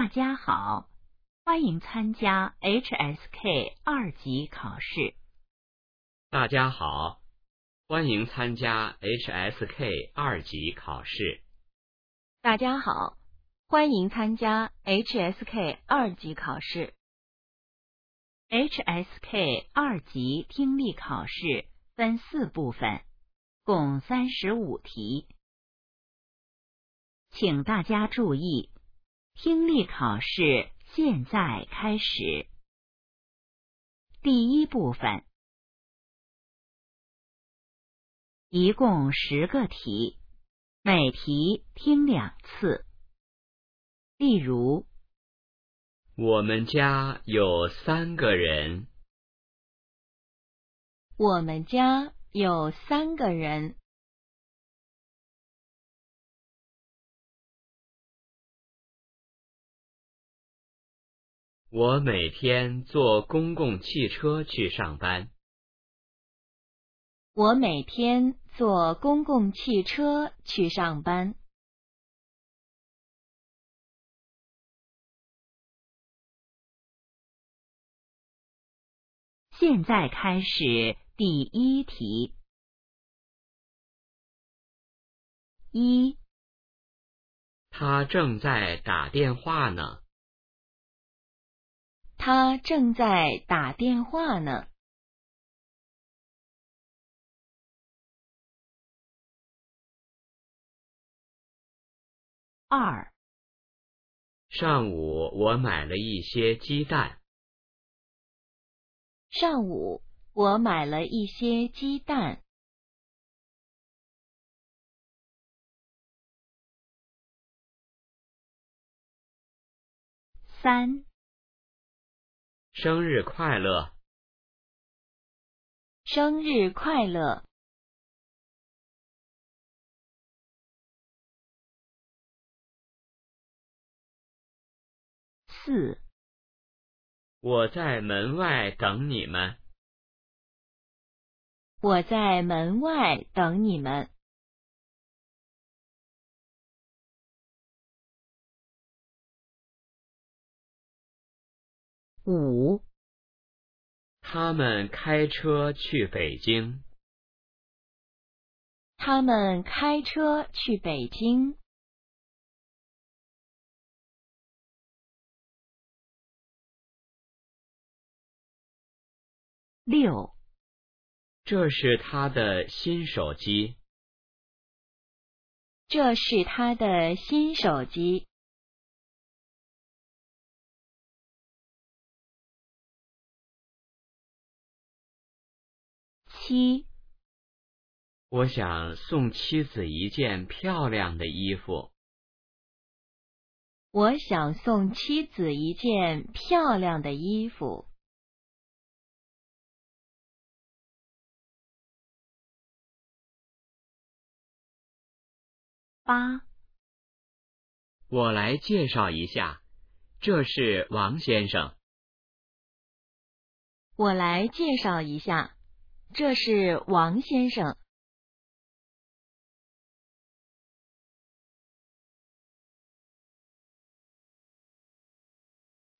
大家好，欢迎参加 HSK 二级考试。大家好，欢迎参加 HSK 二级考试。大家好，欢迎参加 HSK 二级考试。HSK 二级听力考试分四部分，共三十五题，请大家注意，听力考试现在开始。第一部分，一共十个题，每题听两次。例如，我们家有三个人，我们家有三个人。我每天坐公共汽车去上班。我每天坐公共汽车去上班。现在开始第一题。一，他正在打电话呢。他正在打电话呢。二，上午我买了一些鸡蛋。上午我买了一些鸡蛋。三，生日快乐！生日快乐！四，我在门外等你们。我在门外等你们。五，他们开车去北京。他们开车去北京。六，这是他的新手机。这是他的新手机。七，我想送妻子一件漂亮的衣服。我想送妻子一件漂亮的衣服。八，我来介绍一下，这是王先生。我来介绍一下，这是王先生。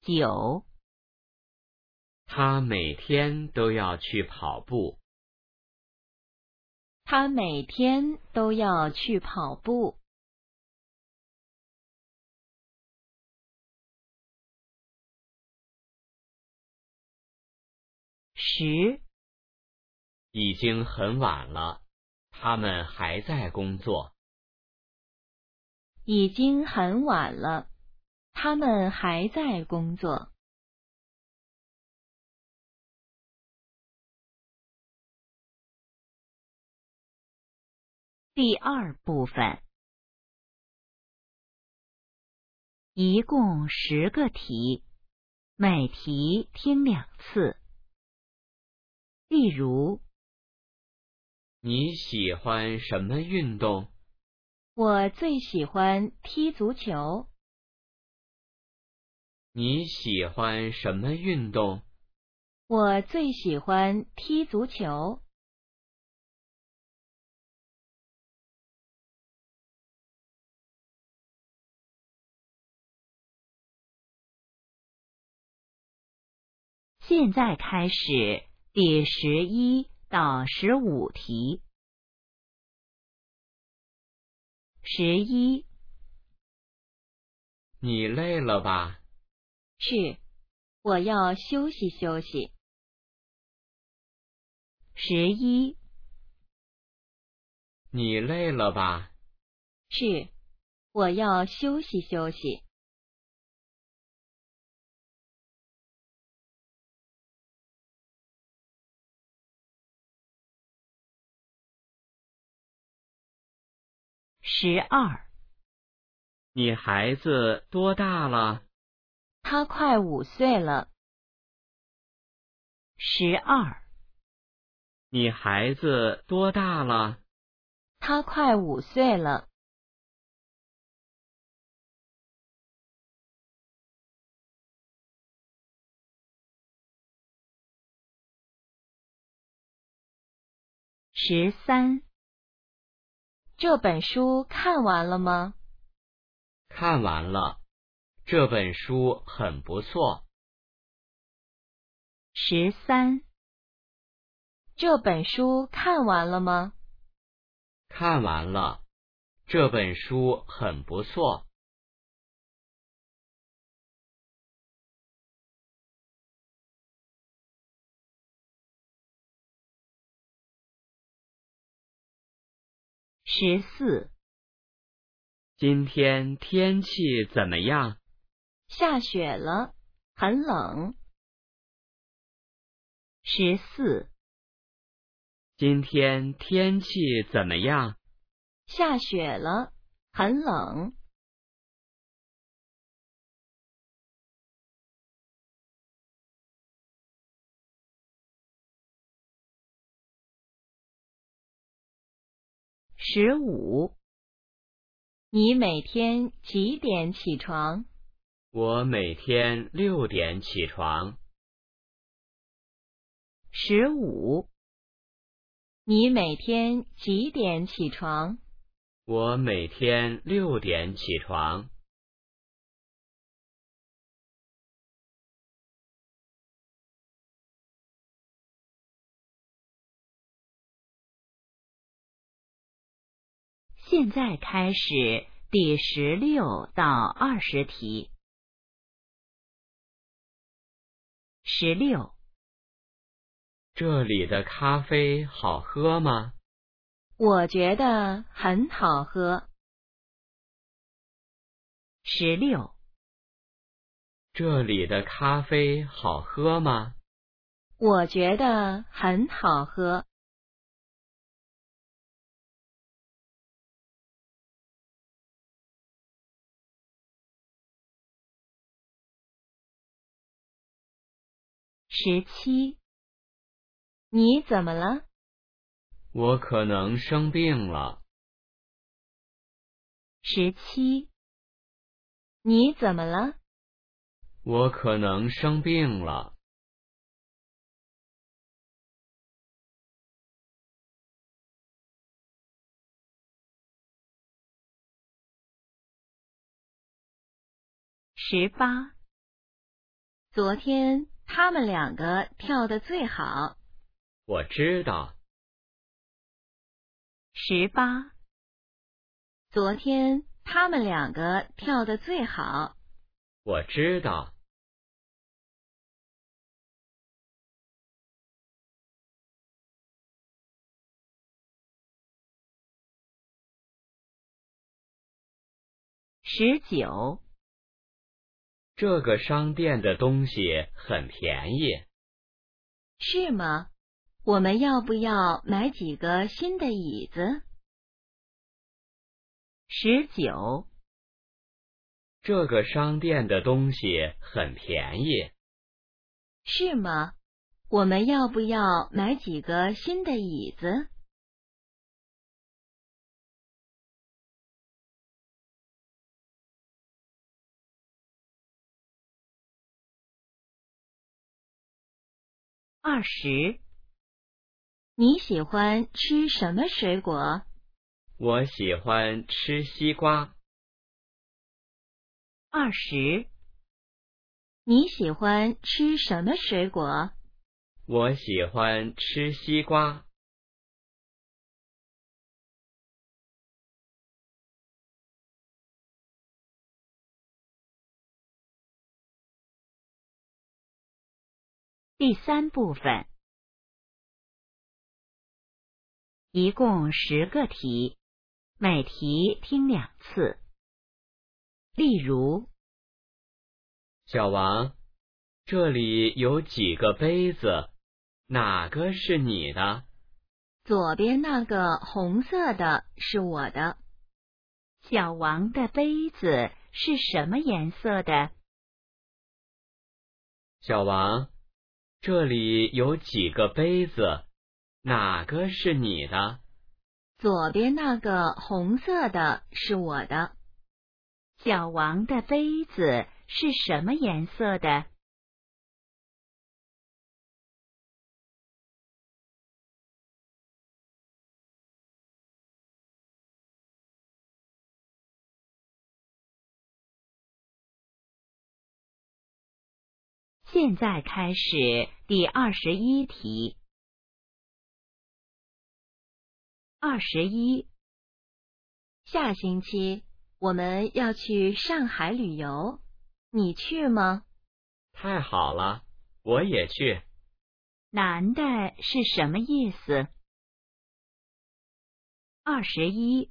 九，他每天都要去跑步。他每天都要去跑步。十，已经很晚了，他们还在工作。已经很晚了，他们还在工作。第二部分，一共十个题，每题听两次。例如，你喜欢什么运动？我最喜欢踢足球。你喜欢什么运动？我最喜欢踢足球。现在开始第十一到十五题。十一，你累了吧？是，我要休息休息。十一，你累了吧？是，我要休息休息。十二，你孩子多大了？他快五岁了。十二，你孩子多大了？他快五岁了。十三，这本书看完了吗？看完了，这本书很不错。十三，这本书看完了吗？看完了，这本书很不错。十四，今天天气怎么样？下雪了，很冷。十四，今天天气怎么样？下雪了，很冷。十五，你每天几点起床？我每天六点起床。十五，你每天几点起床？我每天六点起床。现在开始第十六到二十题。十六，这里的咖啡好喝吗？我觉得很好喝。十六，这里的咖啡好喝吗？我觉得很好喝。十七，你怎么了？我可能生病了。十七，你怎么了？我可能生病了。十八，昨天他们两个跳的最好。我知道，十八，昨天他们两个跳的最好。我知道，十九，这个商店的东西很便宜。是吗？我们要不要买几个新的椅子？十九，这个商店的东西很便宜。是吗？我们要不要买几个新的椅子？二十，你喜欢吃什么水果？我喜欢吃西瓜。二十，你喜欢吃什么水果？我喜欢吃西瓜。第三部分，一共十个题，每题听两次。例如，小王，这里有几个杯子，哪个是你的？左边那个红色的是我的。小王的杯子是什么颜色的？小王。这里有几个杯子，哪个是你的？左边那个红色的是我的。小王的杯子是什么颜色的？现在开始第二十一题。二十一，下星期我们要去上海旅游，你去吗？太好了，我也去。男的是什么意思？二十一，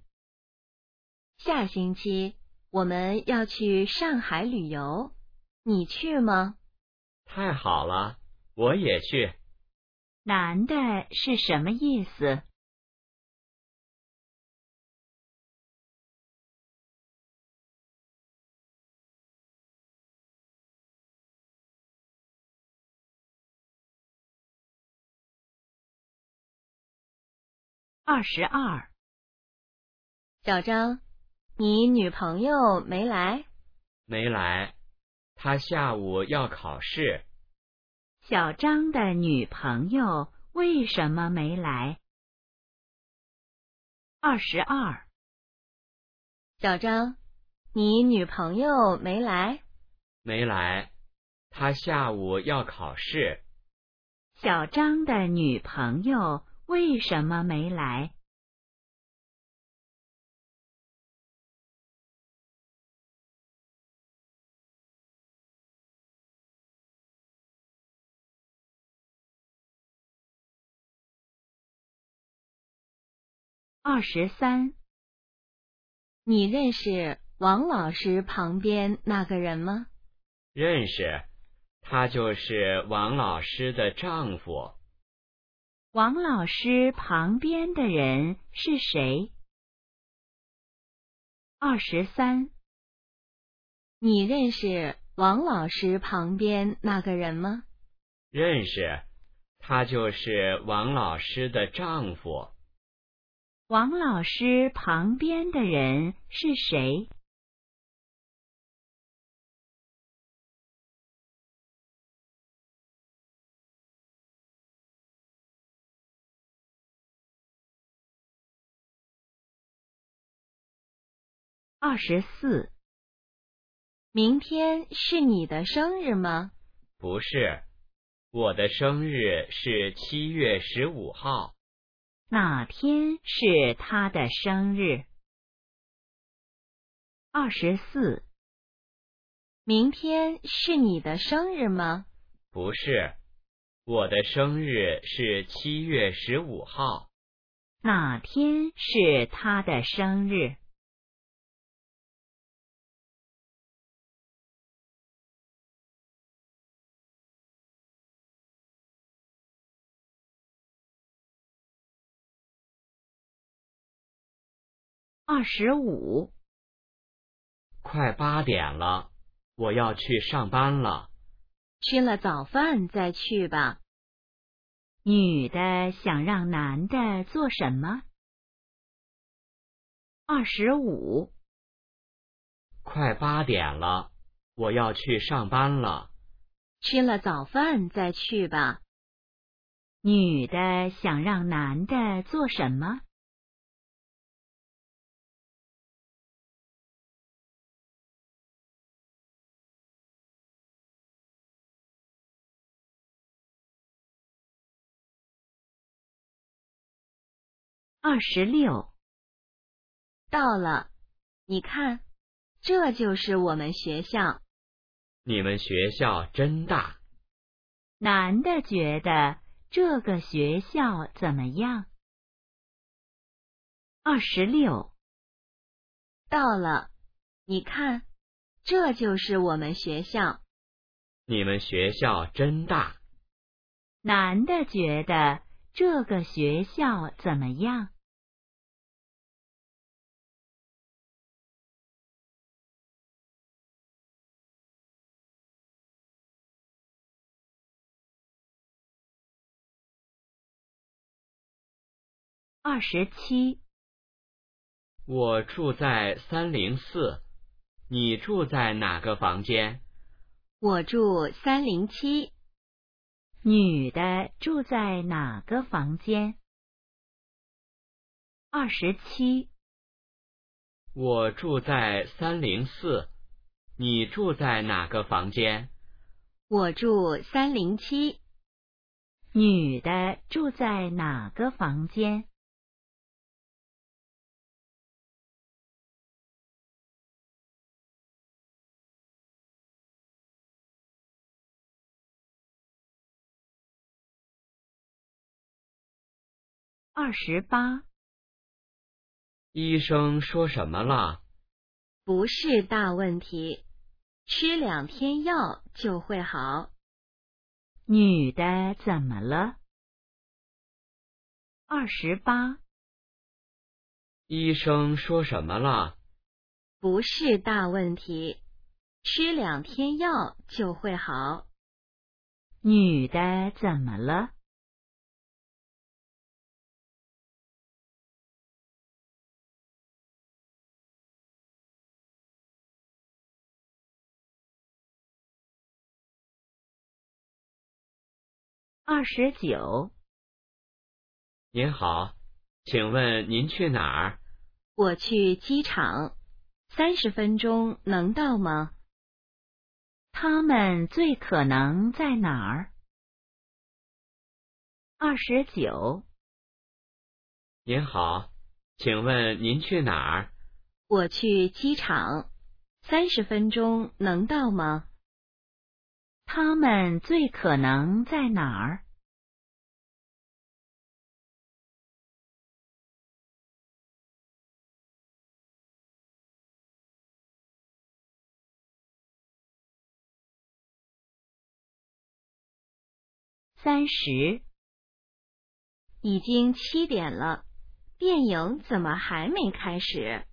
下星期我们要去上海旅游，你去吗？太好了，我也去。男的是什么意思？二十二，小张，你女朋友没来？没来。他下午要考试。小张的女朋友为什么没来？二十二。小张，你女朋友没来？没来。他下午要考试。小张的女朋友为什么没来？二十三，你认识王老师旁边那个人吗？认识，他就是王老师的丈夫。王老师旁边的人是谁？二十三，你认识王老师旁边那个人吗？认识，他就是王老师的丈夫。王老师旁边的人是谁？二十四，明天是你的生日吗？不是，我的生日是七月十五号。哪天是他的生日？二十四。明天是你的生日吗？不是，我的生日是七月十五号。哪天是他的生日？二十五，快八点了，我要去上班了。吃了早饭再去吧。女的想让男的做什么？二十五，快八点了，我要去上班了。吃了早饭再去吧。女的想让男的做什么？二十六，到了，你看，这就是我们学校。你们学校真大。男的觉得这个学校怎么样？二十六，到了，你看，这就是我们学校。你们学校真大。男的觉得这个学校怎么样？二十七，我住在三零四，你住在哪个房间？我住三零七。女的住在哪个房间？二十七，我住在三零四，你住在哪个房间？我住三零七。女的住在哪个房间？二十八，医生说什么了？不是大问题，吃两天药就会好。女的怎么了？二十八，医生说什么了？不是大问题，吃两天药就会好。女的怎么了？二十九，您好，请问您去哪儿？我去机场，三十分钟能到吗？他们最可能在哪儿？二十九，您好，请问您去哪儿？我去机场，三十分钟能到吗？他们最可能在哪儿？三十，已经七点了，电影怎么还没开始？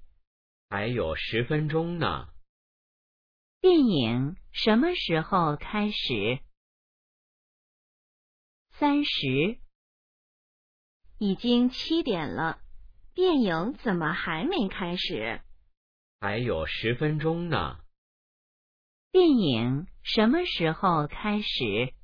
还有十分钟呢。电影什么时候开始？三十，已经七点了，电影怎么还没开始？还有十分钟呢。电影什么时候开始？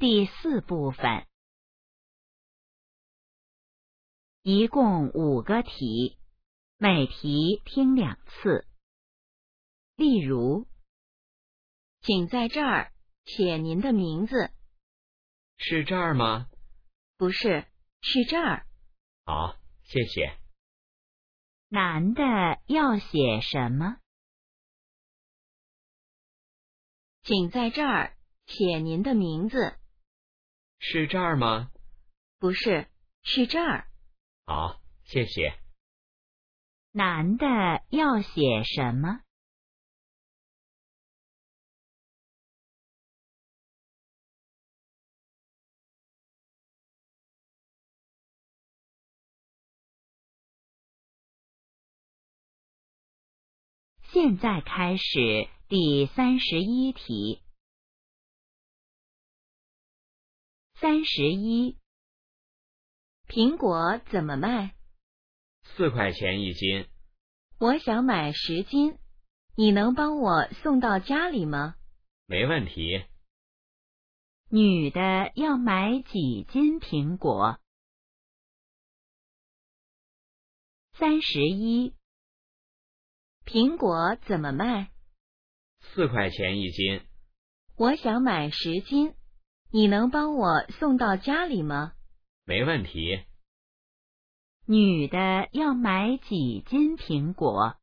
第四部分，一共五个题，每题听两次。例如，请在这儿写您的名字。是这儿吗？不是，是这儿。好，谢谢。男的要写什么？请在这儿写您的名字。是这儿吗？不是，是这儿。好，谢谢。男的要写什么？现在开始第三十一题。三十一，苹果怎么卖？四块钱一斤。我想买十斤，你能帮我送到家里吗？没问题。女的要买几斤苹果？三十一，苹果怎么卖？四块钱一斤。我想买十斤，你能帮我送到家里吗？没问题。女的要买几斤苹果？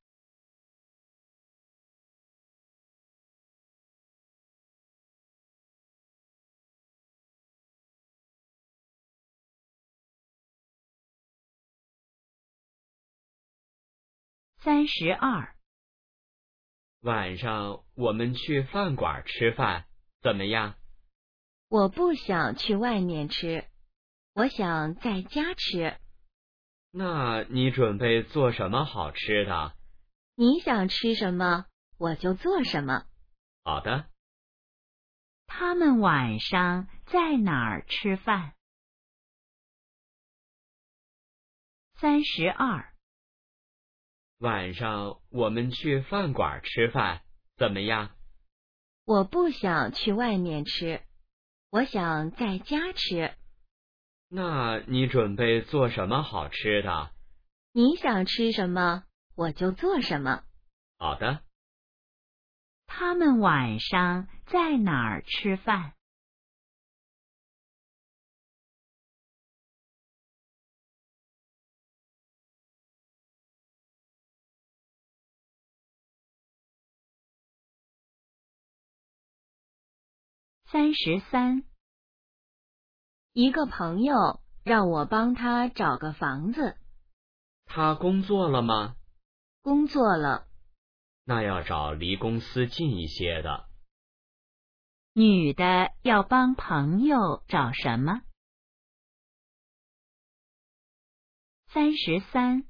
三十二，晚上我们去饭馆吃饭，怎么样？我不想去外面吃，我想在家吃。那你准备做什么好吃的？你想吃什么，我就做什么。好的。他们晚上在哪儿吃饭？三十二，晚上我们去饭馆吃饭，怎么样？我不想去外面吃，我想在家吃。那你准备做什么好吃的？你想吃什么，我就做什么。好的。他们晚上在哪儿吃饭？三十三，一个朋友让我帮他找个房子。他工作了吗？工作了。那要找离公司近一些的。女的要帮朋友找什么？三十三，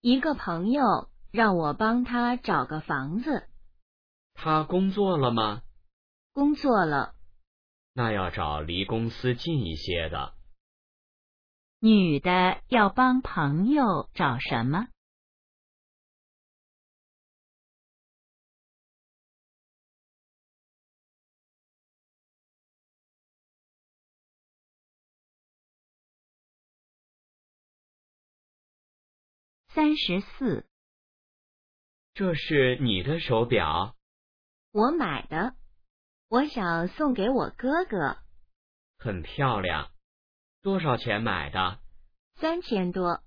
一个朋友让我帮他找个房子。他工作了吗？工作了。那要找离公司近一些的。女的要帮朋友找什么？三十四，这是你的手表？我买的，我想送给我哥哥。很漂亮，多少钱买的？三千多。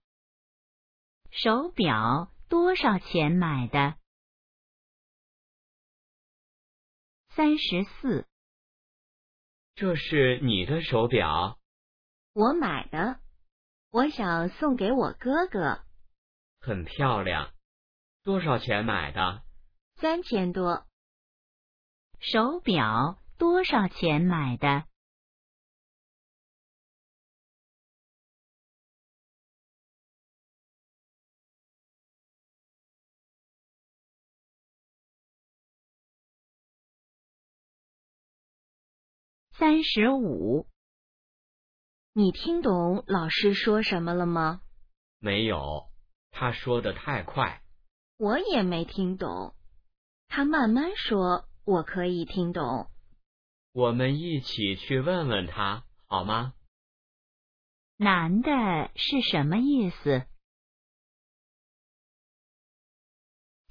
手表多少钱买的？三十四，这是你的手表？我买的，我想送给我哥哥。很漂亮，多少钱买的？三千多。手表多少钱买的？三十五，你听懂老师说什么了吗？没有。他说的太快，我也没听懂。他慢慢说，我可以听懂。我们一起去问问他好吗？男的是什么意思？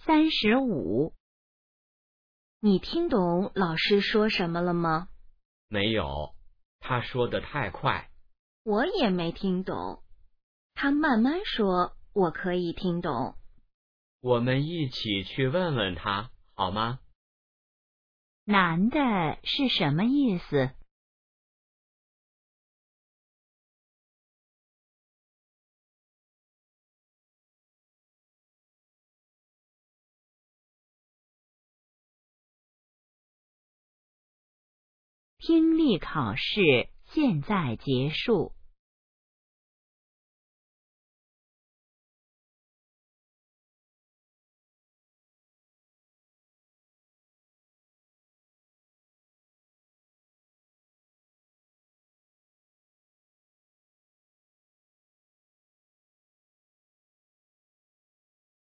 三十五，你听懂老师说什么了吗？没有。他说的太快，我也没听懂。他慢慢说。我可以听懂。我们一起去问问他好吗？男的是什么意思？听力考试现在结束。